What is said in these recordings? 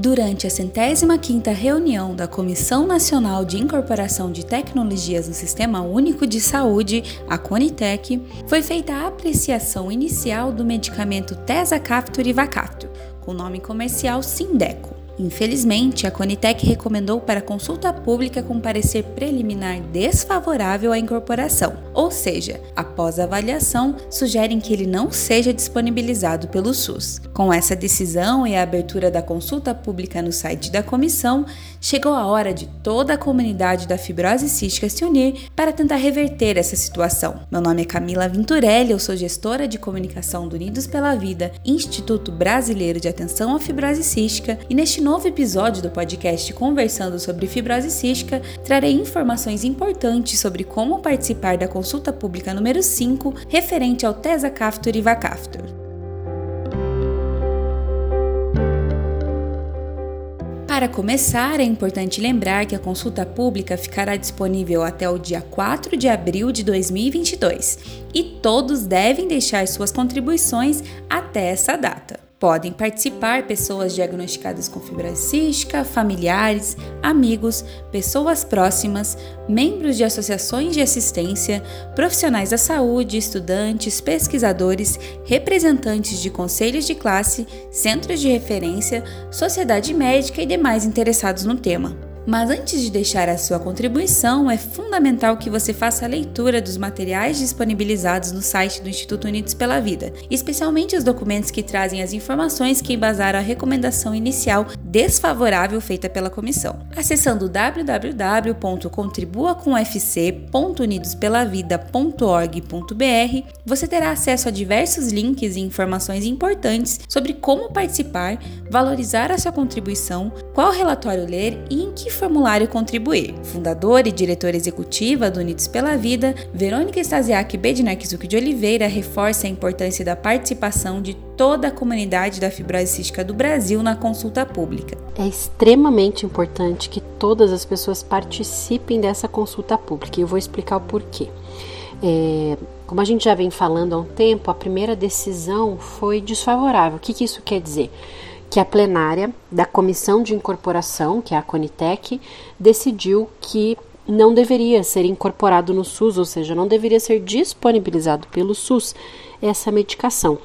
Durante a centésima quinta reunião da Comissão Nacional de Incorporação de Tecnologias no Sistema Único de Saúde, a Conitec, foi feita a apreciação inicial do medicamento Tesacaftor e com nome comercial Sindeco. Infelizmente, a Conitec recomendou para consulta pública com parecer preliminar desfavorável à incorporação, ou seja, após avaliação, sugerem que ele não seja disponibilizado pelo SUS. Com essa decisão e a abertura da consulta pública no site da comissão, chegou a hora de toda a comunidade da fibrose cística se unir para tentar reverter essa situação. Meu nome é Camila Vinturelli, eu sou gestora de comunicação do Unidos pela Vida, Instituto Brasileiro de Atenção à Fibrose Cística, e neste novo episódio do podcast Conversando sobre Fibrose Cística, trarei informações importantes sobre como participar da consulta pública número 5, referente ao Tesacaftor e Vacaftor. Para começar, é importante lembrar que a consulta pública ficará disponível até o dia 4 de abril de 2022 e todos devem deixar suas contribuições até essa data. Podem participar pessoas diagnosticadas com fibrose cística, familiares, amigos, pessoas próximas, membros de associações de assistência, profissionais da saúde, estudantes, pesquisadores, representantes de conselhos de classe, centros de referência, sociedade médica e demais interessados no tema. Mas antes de deixar a sua contribuição, é fundamental que você faça a leitura dos materiais disponibilizados no site do Instituto Unidos pela Vida, especialmente os documentos que trazem as informações que embasaram a recomendação inicial desfavorável feita pela comissão. Acessando www.contribuacomfc.unidospelavida.org.br, você terá acesso a diversos links e informações importantes sobre como participar, valorizar a sua contribuição, qual relatório ler e em que formulário contribuir. Fundadora e diretora executiva do Unidos pela Vida, Verônica Stasiak Bednarczuk de Oliveira reforça a importância da participação de toda a comunidade da fibrose cística do Brasil na consulta pública. É extremamente importante que todas as pessoas participem dessa consulta pública e eu vou explicar o porquê. É, como a gente já vem falando há um tempo, a primeira decisão foi desfavorável. O que, que isso quer dizer? que a plenária da Comissão de Incorporação, que é a Conitec, decidiu que não deveria ser incorporado no SUS, ou seja, não deveria ser disponibilizado pelo SUS essa medicação.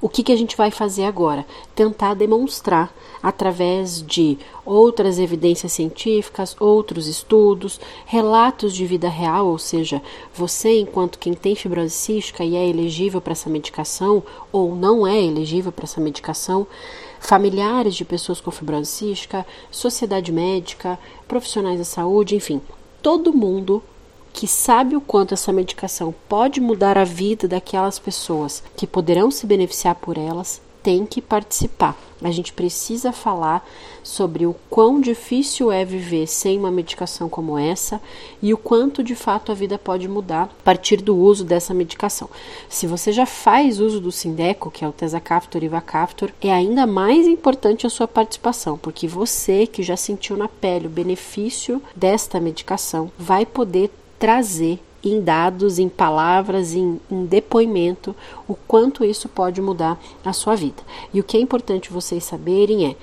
O que, que a gente vai fazer agora? Tentar demonstrar, através de outras evidências científicas, outros estudos, relatos de vida real, ou seja, você, enquanto quem tem fibrose cística e é elegível para essa medicação, ou não é elegível para essa medicação, familiares de pessoas com fibrose cística, sociedade médica, profissionais da saúde, enfim, todo mundo que sabe o quanto essa medicação pode mudar a vida daquelas pessoas que poderão se beneficiar por elas, tem que participar. A gente precisa falar sobre o quão difícil é viver sem uma medicação como essa e o quanto de fato a vida pode mudar a partir do uso dessa medicação. Se você já faz uso do Sindeco, que é o Tesacaftor e Vacaftor, é ainda mais importante a sua participação, porque você que já sentiu na pele o benefício desta medicação vai poder trazer em dados, em palavras, em, em, depoimento, o quanto isso pode mudar a sua vida. E o que é importante vocês saberem é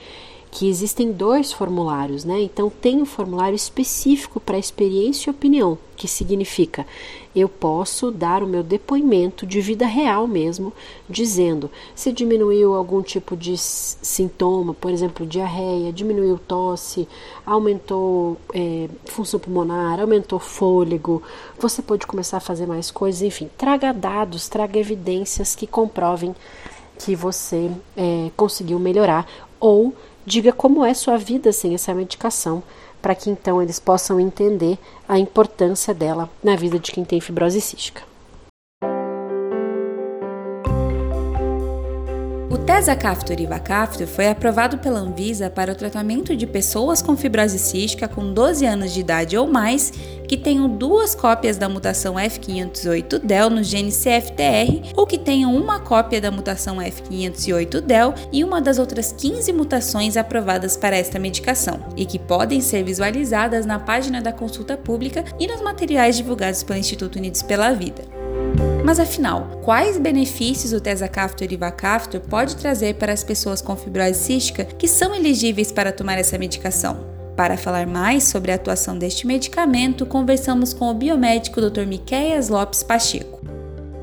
que existem dois formulários, né? Então tem um formulário específico para experiência e opinião, que significa eu posso dar o meu depoimento de vida real mesmo, dizendo se diminuiu algum tipo de sintoma, por exemplo, diarreia, diminuiu tosse, aumentou é, função pulmonar, aumentou fôlego, você pode começar a fazer mais coisas, enfim, traga dados, traga evidências que comprovem que você é, conseguiu melhorar ou diga como é sua vida sem essa medicação, para que então eles possam entender a importância dela na vida de quem tem fibrose cística. O Tesacaftor e Vacaftor foi aprovado pela Anvisa para o tratamento de pessoas com fibrose cística com 12 anos de idade ou mais que tenham duas cópias da mutação F508del no gene CFTR ou que tenham uma cópia da mutação F508del e uma das outras 15 mutações aprovadas para esta medicação e que podem ser visualizadas na página da consulta pública e nos materiais divulgados pelo Instituto Unidos pela Vida. Mas afinal, quais benefícios o Tezacaftor e Vacaftor pode trazer para as pessoas com fibrose cística que são elegíveis para tomar essa medicação? Para falar mais sobre a atuação deste medicamento, conversamos com o biomédico Dr. Miqueias Lopes Pacheco.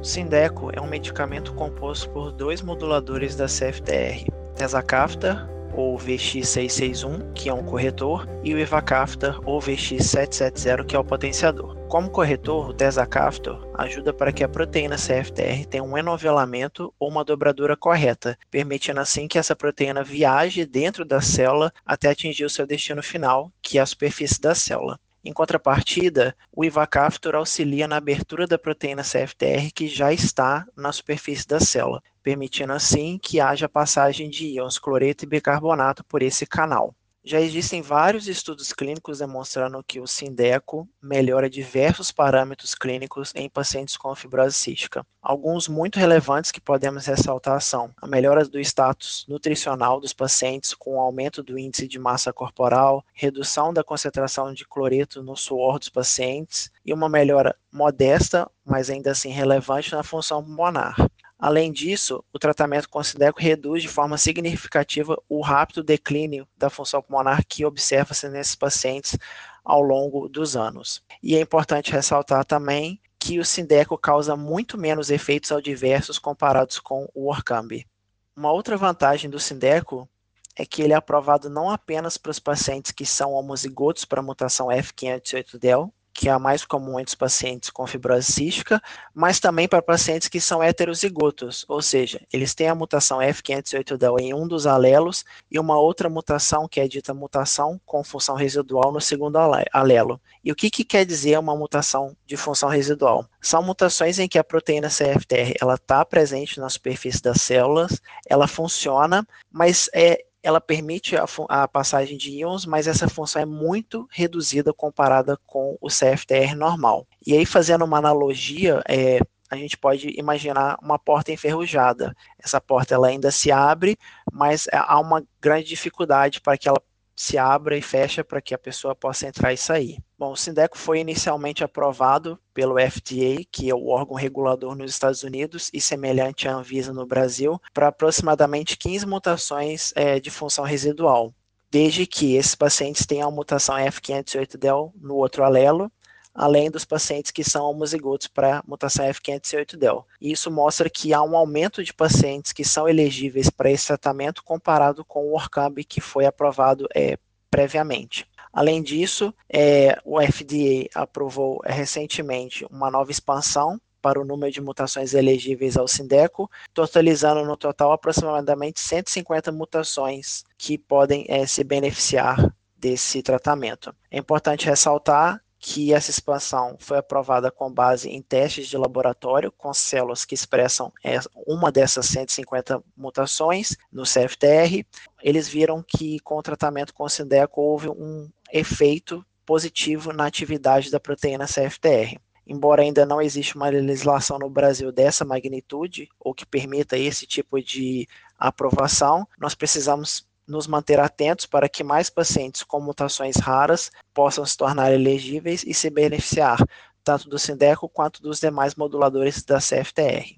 O Sindeco é um medicamento composto por dois moduladores da CFTR, Tezacaftor ou VX661, que é um corretor, e o Ivacaftor ou VX770, que é o potenciador. Como corretor, o Tezacaftor ajuda para que a proteína CFTR tenha um enovelamento ou uma dobradura correta, permitindo assim que essa proteína viaje dentro da célula até atingir o seu destino final, que é a superfície da célula. Em contrapartida, o ivacaftor auxilia na abertura da proteína CFTR que já está na superfície da célula, permitindo assim que haja passagem de íons cloreto e bicarbonato por esse canal. Já existem vários estudos clínicos demonstrando que o Sindeco melhora diversos parâmetros clínicos em pacientes com fibrose cística. Alguns muito relevantes que podemos ressaltar são a melhora do status nutricional dos pacientes com aumento do índice de massa corporal, redução da concentração de cloreto no suor dos pacientes e uma melhora modesta, mas ainda assim relevante na função pulmonar. Além disso, o tratamento com Sideco reduz de forma significativa o rápido declínio da função pulmonar que observa-se nesses pacientes ao longo dos anos. E é importante ressaltar também que o Sindeco causa muito menos efeitos adversos comparados com o Orcambi. Uma outra vantagem do Sindeco é que ele é aprovado não apenas para os pacientes que são homozigotos para a mutação F508del, que é a mais comum entre os pacientes com fibrose cística, mas também para pacientes que são heterozigotos, ou seja, eles têm a mutação F508del em um dos alelos e uma outra mutação que é dita mutação com função residual no segundo alelo. E o que, que quer dizer uma mutação de função residual? São mutações em que a proteína CFTR ela está presente na superfície das células, ela funciona, mas é ela permite a, a, passagem de íons, mas essa função é muito reduzida comparada com o CFTR normal. E aí, fazendo uma analogia, é, a gente pode imaginar uma porta enferrujada. Essa porta ela ainda se abre, mas há uma grande dificuldade para que ela se abra e fecha para que a pessoa possa entrar e sair. Bom, o Sindeco foi inicialmente aprovado pelo FDA, que é o órgão regulador nos Estados Unidos e semelhante à Anvisa no Brasil, para aproximadamente 15 mutações é, de função residual, desde que esses pacientes tenham a mutação F508del no outro alelo além dos pacientes que são homozigotos para mutação F508del. Isso mostra que há um aumento de pacientes que são elegíveis para esse tratamento comparado com o Orcambi que foi aprovado é, previamente. Além disso, é, o FDA aprovou é, recentemente uma nova expansão para o número de mutações elegíveis ao Sindeco, totalizando no total aproximadamente 150 mutações que podem é, se beneficiar desse tratamento. É importante ressaltar que essa expansão foi aprovada com base em testes de laboratório com células que expressam é, uma dessas 150 mutações no CFTR. Eles viram que com o tratamento com Sindeco houve um efeito positivo na atividade da proteína CFTR. Embora ainda não exista uma legislação no Brasil dessa magnitude, ou que permita esse tipo de aprovação, nós precisamos nos manter atentos para que mais pacientes com mutações raras possam se tornar elegíveis e se beneficiar tanto do Sindeco quanto dos demais moduladores da CFTR.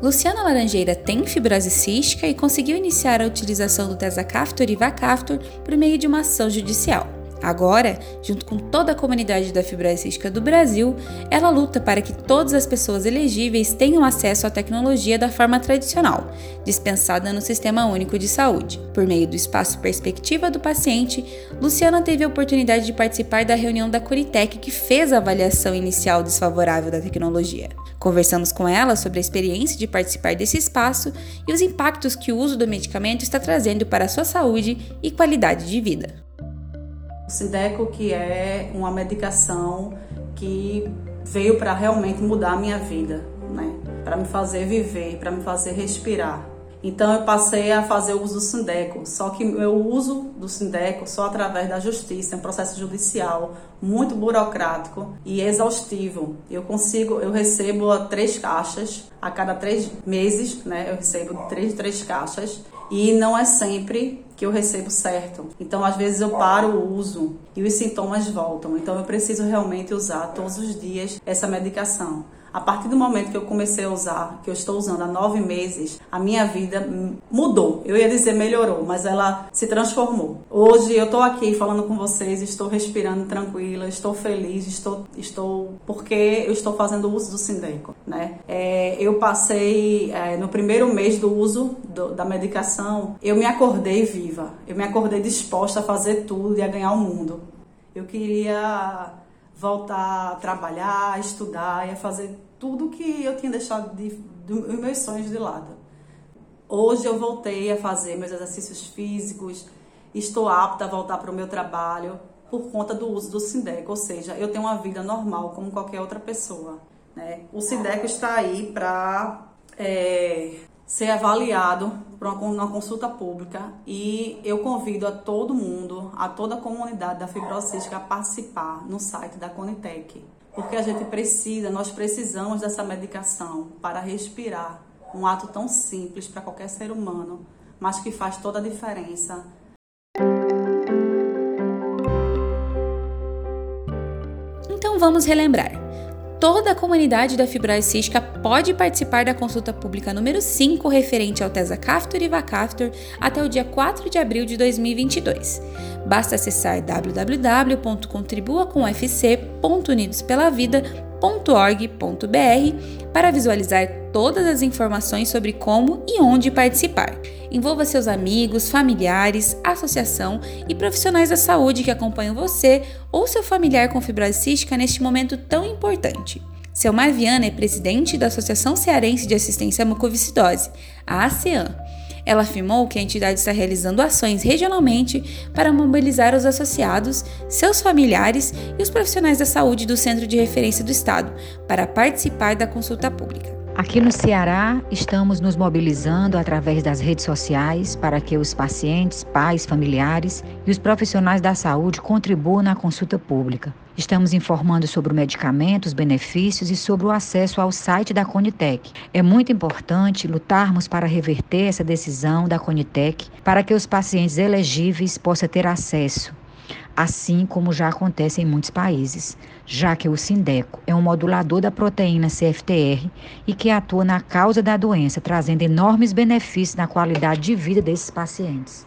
Luciana Laranjeira tem fibrose cística e conseguiu iniciar a utilização do Tezacaftor e Vacaftor por meio de uma ação judicial. Agora, junto com toda a comunidade da fibrose cística do Brasil, ela luta para que todas as pessoas elegíveis tenham acesso à tecnologia da forma tradicional, dispensada no Sistema Único de Saúde. Por meio do espaço Perspectiva do Paciente, Luciana teve a oportunidade de participar da reunião da Curitec que fez a avaliação inicial desfavorável da tecnologia. Conversamos com ela sobre a experiência de participar desse espaço e os impactos que o uso do medicamento está trazendo para a sua saúde e qualidade de vida. O Sideco, que é uma medicação que veio para realmente mudar a minha vida, né? Para me fazer viver, para me fazer respirar. Então eu passei a fazer o uso do Sindeco, só que eu uso do Sindeco só através da justiça, é um processo judicial muito burocrático e exaustivo. Eu consigo, eu recebo três caixas a cada três meses, né? Eu recebo três, três caixas E não é sempre que eu recebo certo. Então, às vezes eu paro o uso e os sintomas voltam. Então, eu preciso realmente usar todos os dias essa medicação. A partir do momento que eu comecei a usar, que eu estou usando há nove meses, a minha vida mudou. Eu ia dizer melhorou, mas ela se transformou. Hoje eu estou aqui falando com vocês, estou respirando tranquila, estou feliz, estou, estou porque eu estou fazendo uso do Sindeco, né? É, eu passei é, no primeiro mês do uso do, da medicação, eu me acordei viva, eu me acordei disposta a fazer tudo e a ganhar o mundo. Eu queria voltar a trabalhar, a estudar e a fazer tudo que eu tinha deixado de, meus sonhos de lado. Hoje eu voltei a fazer meus exercícios físicos, estou apta a voltar para o meu trabalho por conta do uso do Sindeco, ou seja, eu tenho uma vida normal como qualquer outra pessoa. Né? O Sindeco está aí para é, ser avaliado por uma, uma, consulta pública e eu convido a todo mundo, a toda a comunidade da fibrocística a participar no site da Conitec, porque a gente precisa, nós precisamos dessa medicação para respirar, um ato tão simples para qualquer ser humano, mas que faz toda a diferença. Então vamos relembrar toda a comunidade da fibrose cística pode participar da consulta pública número 5 referente ao Tesacaftor e Vacaftor até o dia 4 de abril de 2022. Basta acessar www.contribua.ufc.unidospelavida.org.br para visualizar todas as informações sobre como e onde participar. Envolva seus amigos, familiares, associação e profissionais da saúde que acompanham você ou seu familiar com fibrose cística neste momento tão importante. Seu Marviana é presidente da Associação Cearense de Assistência à Mucoviscidose, a ASEAN. Ela afirmou que a entidade está realizando ações regionalmente para mobilizar os associados, seus familiares e os profissionais da saúde do Centro de Referência do Estado para participar da consulta pública. Aqui no Ceará, estamos nos mobilizando através das redes sociais para que os pacientes, pais, familiares e os profissionais da saúde contribuam na consulta pública. Estamos informando sobre o medicamento, os benefícios e sobre o acesso ao site da Conitec. É muito importante lutarmos para reverter essa decisão da Conitec para que os pacientes elegíveis possam ter acesso assim como já acontece em muitos países, já que o Sindeco é um modulador da proteína CFTR e que atua na causa da doença, trazendo enormes benefícios na qualidade de vida desses pacientes.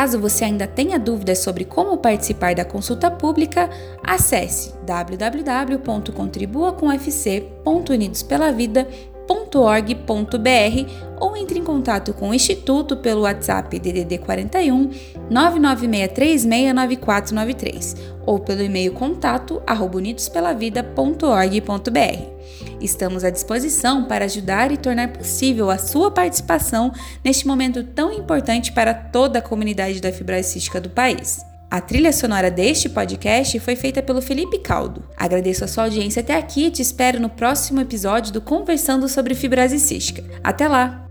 Caso você ainda tenha dúvidas sobre como participar da consulta pública, acesse www.contribuacomfc.unidospelavida.com www.instituto.org.br ou entre em contato com o Instituto pelo WhatsApp DDD 41 996369493 ou pelo e-mail contato unidospelavida.org.br. Estamos à disposição para ajudar e tornar possível a sua participação neste momento tão importante para toda a comunidade da fibrose cística do país. A trilha sonora deste podcast foi feita pelo Felipe Caldo. Agradeço a sua audiência até aqui e te espero no próximo episódio do Conversando sobre Fibrose Cística. Até lá!